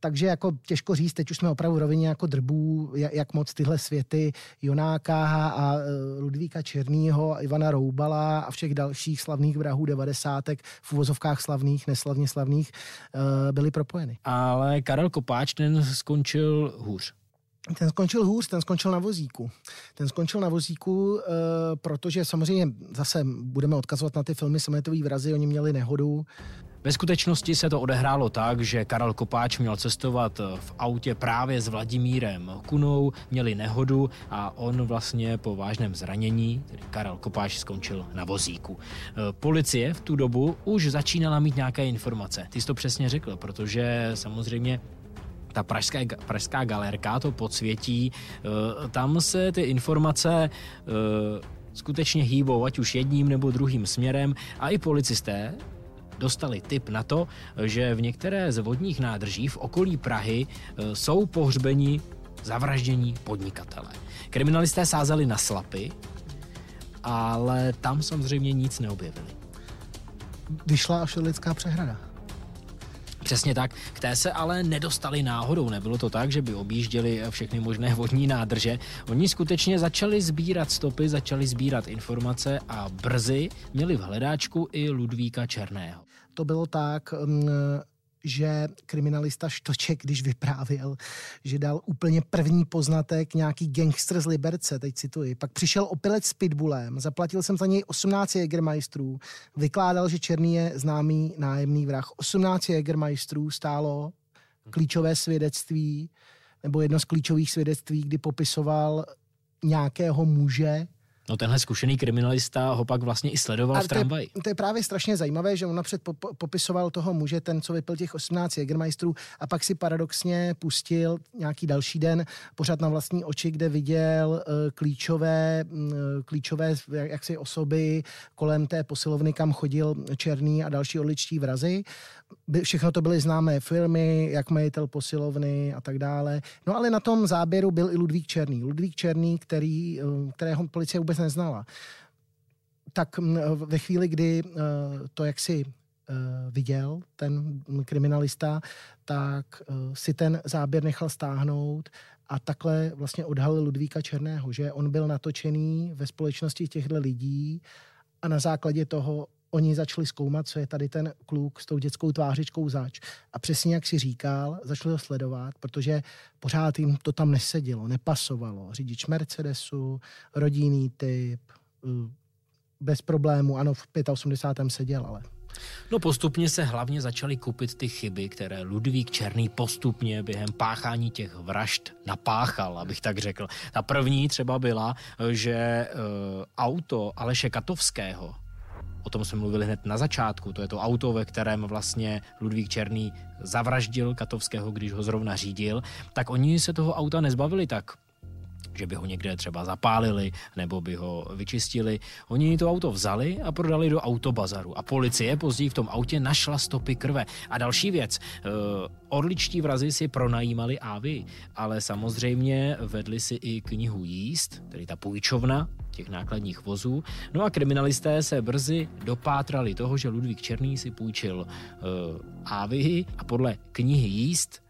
Takže jako těžko říct, teď už jsme opravdu rovině jako drbů, ja- jak moc tyhle světy Jonáka a eh, Ludvíka Černýho, Ivana Roubala a všech dalších slavných vrahů devadesátek, v uvozovkách slavných, neslavně slavných, eh, byly propojeny. Ale Karel Kopáč ten skončil hůř. Ten skončil hůř, ten skončil na vozíku. Ten skončil na vozíku, e, protože samozřejmě zase budeme odkazovat na ty filmy Sametový vrazy, oni měli nehodu. Ve skutečnosti se to odehrálo tak, že Karel Kopáč měl cestovat v autě právě s Vladimírem Kunou, měli nehodu a on vlastně po vážném zranění, tedy Karel Kopáč, skončil na vozíku. E, Policie v tu dobu už začínala mít nějaké informace. Ty jsi to přesně řekl, protože samozřejmě ta pražská, pražská galerka to podsvětí, e, tam se ty informace e, skutečně hýbou, ať už jedním nebo druhým směrem a i policisté dostali tip na to, že v některé z vodních nádrží v okolí Prahy e, jsou pohřbeni zavraždění podnikatele. Kriminalisté sázeli na slapy, ale tam samozřejmě nic neobjevili. Vyšla až lidská přehrada. Přesně tak. K té se ale nedostali náhodou. Nebylo to tak, že by objížděli všechny možné vodní nádrže. Oni skutečně začali sbírat stopy, začali sbírat informace a brzy měli v hledáčku i Ludvíka Černého. To bylo tak, mm, že kriminalista Štoček, když vyprávěl, že dal úplně první poznatek nějaký gangster z Liberce, teď cituji. Pak přišel opilec s pitbullem, zaplatil jsem za něj 18 Jägermeistrů, vykládal, že Černý je známý nájemný vrah. 18 Jägermeistrů stálo klíčové svědectví, nebo jedno z klíčových svědectví, kdy popisoval nějakého muže, No tenhle zkušený kriminalista ho pak vlastně i sledoval a v tramvaji. To, to je právě strašně zajímavé, že on napřed popisoval toho muže, ten, co vypil těch 18 Jägermeistrů a pak si paradoxně pustil nějaký další den pořád na vlastní oči, kde viděl uh, klíčové, uh, klíčové jaksi osoby kolem té posilovny, kam chodil Černý a další odličtí vrazy. Všechno to byly známé filmy, jak majitel posilovny a tak dále. No ale na tom záběru byl i Ludvík Černý. Ludvík Černý, který, uh, kterého policie vůbec neznala. Tak ve chvíli, kdy eh, to jaksi eh, viděl, ten kriminalista, tak eh, si ten záběr nechal stáhnout a takhle vlastně odhalil Ludvíka Černého, že on byl natočený ve společnosti těchto lidí a na základě toho oni začali zkoumat, co je tady ten kluk s tou dětskou tvářičkou zač. A přesně jak si říkal, začali ho sledovat, protože pořád jim to tam nesedělo, nepasovalo. Řidič Mercedesu, rodinný typ, eh, bez problému, ano, v 85. seděl, ale No postupně se hlavně začaly kupit ty chyby, které Ludvík Černý postupně během páchání těch vražd napáchal, abych tak řekl. Ta první třeba byla, že uh, auto Aleše Katovského O tom jsme mluvili hned na začátku. To je to auto, ve kterém vlastně Ludvík Černý zavraždil Katovského, když ho zrovna řídil. Tak oni se toho auta nezbavili tak že by ho někde třeba zapálili nebo by ho vyčistili. Oni to auto vzali a prodali do autobazaru a policie později v tom autě našla stopy krve. A další věc, uh, orličtí vrazy si pronajímali ávy, ale samozřejmě vedli si i knihu jíst, tedy ta půjčovna těch nákladních vozů. No a kriminalisté se brzy dopátrali toho, že Ludvík Černý si půjčil uh, ávy a podle knihy jíst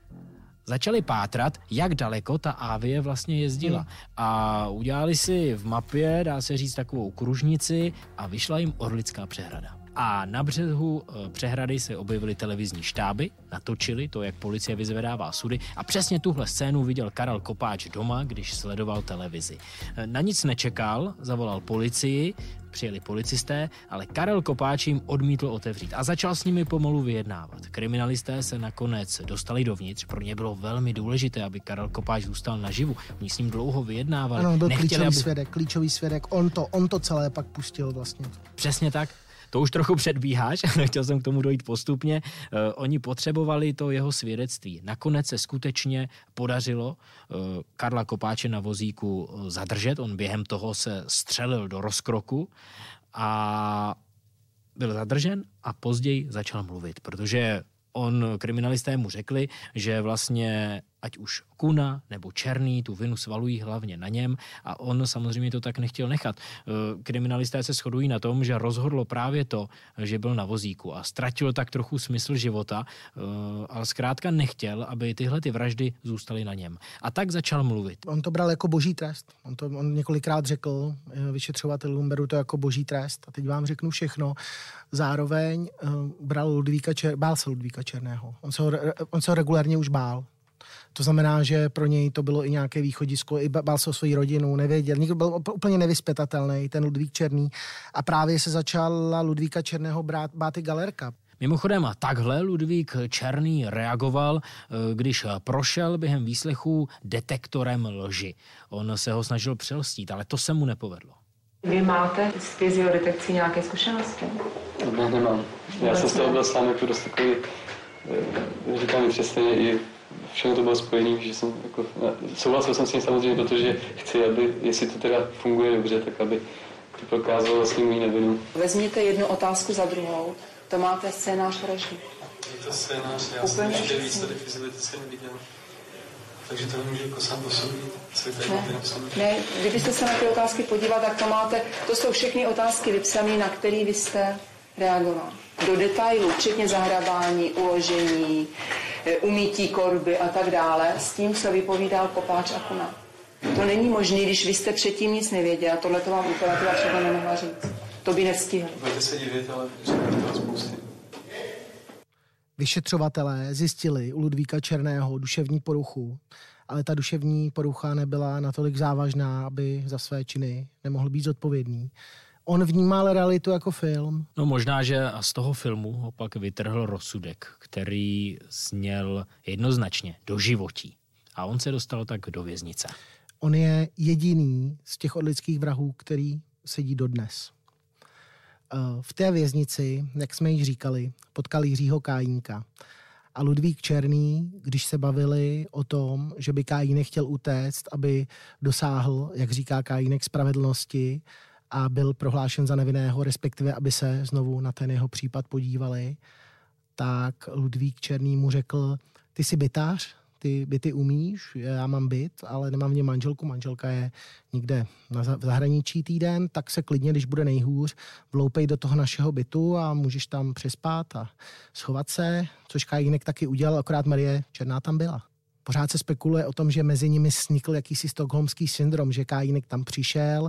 začali pátrat, jak daleko ta Avie vlastně jezdila. Hmm. A udělali si v mapě, dá se říct, takovou kružnici a vyšla jim Orlická přehrada. A na břehu eh, přehrady se objevily televizní štáby, natočili to, jak policie vyzvedává sudy a přesně tuhle scénu viděl Karel Kopáč doma, když sledoval televizi. Eh, na nic nečekal, zavolal policii, přijeli policisté, ale Karel Kopáč jim odmítl otevřít a začal s nimi pomalu vyjednávat. Kriminalisté se nakonec dostali dovnitř, pro ně bylo velmi důležité, aby Karel Kopáč zůstal naživu. Oni s ním dlouho vyjednávali. Ano, byl Nechtěli, klíčový aby... svědek, klíčový svědek, on to, on to celé pak pustil vlastně. Přesně tak to už trochu předbíháš, (laughs) chtěl jsem k tomu dojít postupně. Uh, oni potřebovali to jeho svědectví. Nakonec se skutečně podařilo uh, Karla Kopáče na vozíku eh, zadržet. On během toho se střelil do rozkroku a byl zadržen a později začal mluvit, protože on, kriminalisté mu řekli, že vlastně ať už Kuna nebo Černý tu vinu svalují hlavně na něm a on samozřejmě to tak nechtěl nechat. E, kriminalisté se shodují na tom, že rozhodlo právě to, že byl na vozíku a ztratil tak trochu smysl života, e, ale zkrátka nechtěl, aby tyhle ty vraždy zůstaly na něm. A tak začal mluvit. On to bral jako boží trest. On to on několikrát řekl e, vyšetřovatelům, beru to jako boží trest. A teď vám řeknu všechno. Zároveň bral Ludvíka, Čer, bál se Ludvíka Černého. On se, ho, on se ho regulárně už bál. To znamená, že pro něj to bylo i nějaké východisko, i bál se o svoji rodinu, nevěděl, nikdo byl úplně nevyspětatelný, ten Ludvík Černý. A právě se začala Ludvíka Černého brát, bát i galerka. Mimochodem, takhle Ludvík Černý reagoval, eh, když prošel během výslechu detektorem lži. On se ho snažil přelstít, ale to se mu nepovedlo. Vy máte s fyziodetekcí nějaké zkušenosti? Ne, nemám. Já jsem z toho byl sám jako dost takový, eh, říkám přesně, i všechno to bylo spojené, že jsem jako, souhlasil jsem s tím samozřejmě, protože chci, aby, jestli to teda funguje dobře, tak aby to prokázalo vlastně můj nevinu. Vezměte jednu otázku za druhou. To máte scénář vraždy. Je to scénář, já Úplně jsem ještě výsledek neviděl. Takže to nemůžu jako sám posoudit, co je tady ne, ne, kdybyste se na ty otázky podívat, tak to máte, to jsou všechny otázky vypsané, na které vy jste reagoval. Do detailů, včetně zahrabání, uložení, Eh, umítí korby a tak dále, s tím, co vypovídal Kopáč a Kuna. To není možné, když vy jste předtím nic nevěděl. Tohle to vám operativa třeba nemohla říct. To by nestihl. Budete se divit, ale toho spousty. vyšetřovatelé zjistili u Ludvíka Černého duševní poruchu, ale ta duševní porucha nebyla natolik závažná, aby za své činy nemohl být zodpovědný. On vnímal realitu jako film. No možná, že z toho filmu ho pak vytrhl rozsudek, který zněl jednoznačně do životí. A on se dostal tak do věznice. On je jediný z těch odlických vrahů, který sedí dodnes. Eh, v té věznici, jak jsme již říkali, potkal Jiřího Kájínka. A Ludvík Černý, když se bavili o tom, že by Kájínek chtěl utéct, aby dosáhl, jak říká Kájínek, spravedlnosti a byl prohlášen za nevinného, respektive aby se znovu na ten jeho případ podívali, tak Ludvík Černý mu řekl, ty jsi bytář, ty byty umíš, já mám byt, ale nemám v něm manželku, manželka je někde na zahraničí týden, tak se klidně, když bude nejhůř, vloupej do toho našeho bytu a můžeš tam přespat a schovat se, což Kajínek taky udělal, akorát Marie Černá tam byla. Pořád se spekuluje o tom, že mezi nimi snikl jakýsi stokholmský syndrom, že Kajínek tam přišel,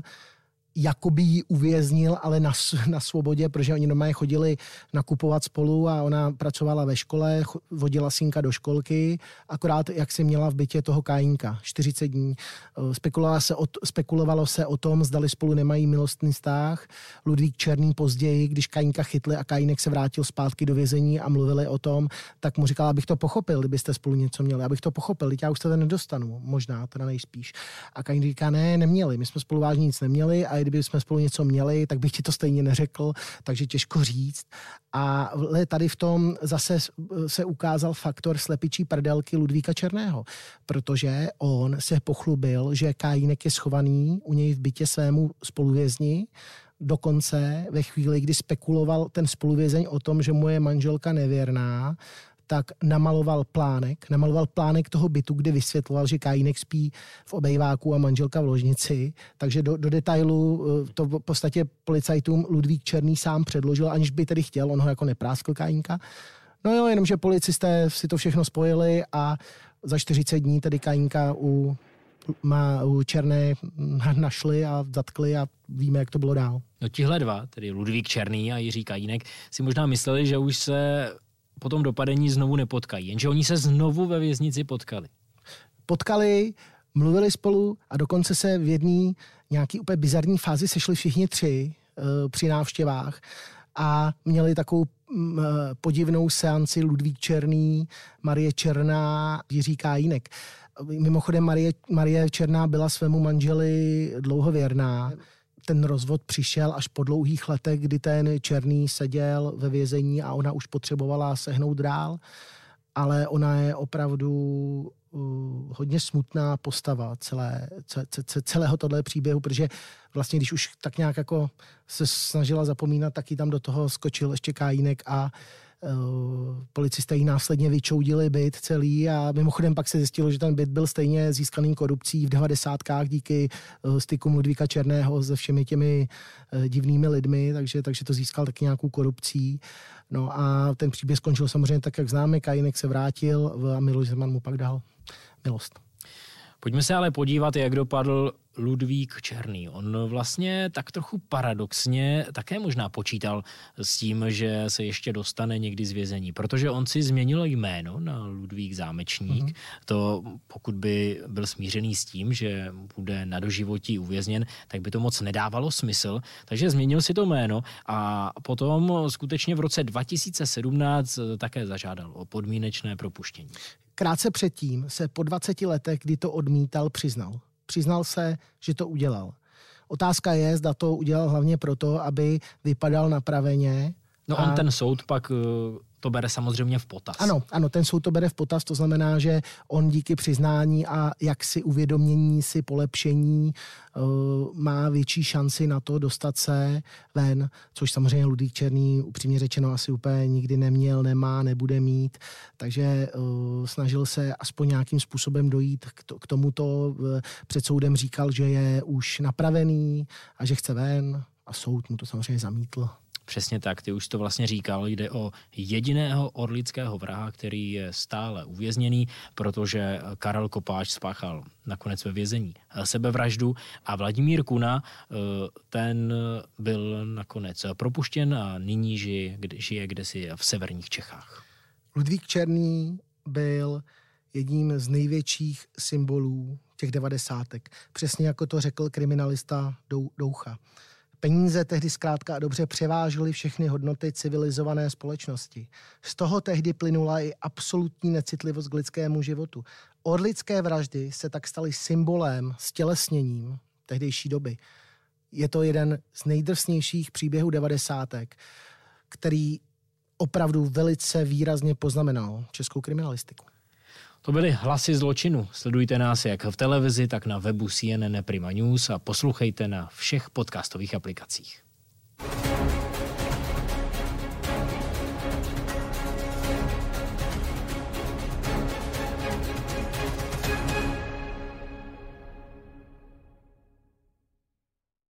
jakoby ji uvěznil, ale na, na svobodě, protože oni doma chodili nakupovat spolu a ona pracovala ve škole, vodila synka do školky, akorát jak si měla v bytě toho kájínka, 40 dní. Eh, spekulovalo se o, spekulovalo se o tom, zdali spolu nemají milostný vztah. Ludvík Černý později, když kájínka chytli a kájínek se vrátil zpátky do vězení a mluvili o tom, tak mu říkala, abych to pochopil, kdybyste spolu něco měli, abych to pochopil, já už to nedostanu, možná, teda nejspíš. A kájínek říká, ne, neměli, my jsme spolu vážně nic neměli a kdyby jsme spolu něco měli, tak bych ti to stejně neřekl, takže těžko říct. A tady v tom zase se ukázal faktor slepičí prdelky Ludvíka Černého, protože on se pochlubil, že Kajínek je schovaný u něj v bytě svému spoluvězni, dokonce ve chvíli, kdy spekuloval ten spoluvězeň o tom, že mu je manželka nevěrná, tak namaloval plánek, namaloval plánek toho bytu, kde vysvětloval, že Kajínek spí v obejváku a manželka v ložnici. Takže do, do detailu eh, to v podstatě policajtům Ludvík Černý sám předložil, aniž by tedy chtěl, on ho jako nepráskl Kajínka. No jo, jenomže policisté si to všechno spojili a za 40 dní tedy Kajínka u, má, u Černé našli a zatkli a víme, jak to bylo dál. No tihle dva, tedy Ludvík Černý a Jiří Kajínek, si možná mysleli, že už se po tom dopadení znovu nepotkají. Jenže oni se znovu ve věznici potkali. Potkali, mluvili spolu a dokonce se v jedné nějaký úplně bizarní fázi sešli všichni tři uh, při návštěvách a měli takovou uh, podivnou seanci Ludvík Černý, Marie Černá, Jiří Kájínek. Mimochodem Marie, Marie Černá byla svému manželi dlouho věrná ten rozvod přišel až po dlouhých letech, kdy ten Černý seděl ve vězení a ona už potřebovala sehnout dál, ale ona je opravdu uh, hodně smutná postava celé, celého tohle příběhu, protože vlastně když už tak nějak jako se snažila zapomínat, tak ji tam do toho skočil ještě Kájínek a Eh, policisté jí následně vyčoudili byt celý a mimochodem pak se zjistilo, že ten byt byl stejně získaný korupcí v 90. díky eh, stykům Ludvíka Černého se všemi těmi eh, divnými lidmi, takže, takže to získal taky nějakou korupcí. No a ten příběh skončil samozřejmě tak, jak známe, Kajinek se vrátil a Miloš Zeman mu pak dal milost. Pojďme se ale podívat, jak dopadl Ludvík Černý. On vlastně tak trochu paradoxně také možná počítal s tím, že se ještě dostane někdy z vězení, protože on si změnil jméno na Ludvík Zámečník. Mm-hmm. To pokud by byl smířený s tím, že bude na doživotí uvězněn, tak by to moc nedávalo smysl. Takže změnil si to jméno a potom skutečně v roce 2017 také zažádal o podmínečné propuštění. Krátce předtím se po 20 letech, kdy to odmítal, přiznal. Přiznal se, že to udělal. Otázka je, zda to udělal hlavně proto, aby vypadal napraveně. No a... on ten soud pak eh, to bere samozřejmě v potaz. Ano, ano, ten soud to bere v potaz, to znamená, že on díky přiznání a jaksi uvědomění si polepšení uh, má větší šanci na to dostat se ven, což samozřejmě Ludvík Černý upřímně řečeno asi úplně nikdy neměl, nemá, nebude mít, takže uh, snažil se aspoň nějakým způsobem dojít k, to, k tomuto. Uh, před soudem říkal, že je už napravený a že chce ven a soud mu to samozřejmě zamítl. Přesně tak, ty už to vlastně říkal, jde o jediného orlického vraha, který je stále uvězněný, protože Karel Kopáč spáchal nakonec ve vězení sebevraždu a Vladimír Kuna, eh, ten byl nakonec propuštěn a nyní žije, žije kdesi v severních Čechách. Ludvík Černý byl jedním z největších symbolů těch devadesátek. Přesně jako to řekl kriminalista Doucha. Peníze tehdy zkrátka a dobře převážily všechny hodnoty civilizované společnosti. Z toho tehdy plynula i absolutní necitlivost k lidskému životu. Orlické vraždy se tak staly symbolem, stělesněním tehdejší doby. Je to jeden z nejdrsnějších příběhů devadesátek, který opravdu velice výrazně poznamenal českou kriminalistiku. To byly hlasy zločinu. Sledujte nás jak v televizi, tak na webu CNN Prima News a poslouchejte na všech podcastových aplikacích.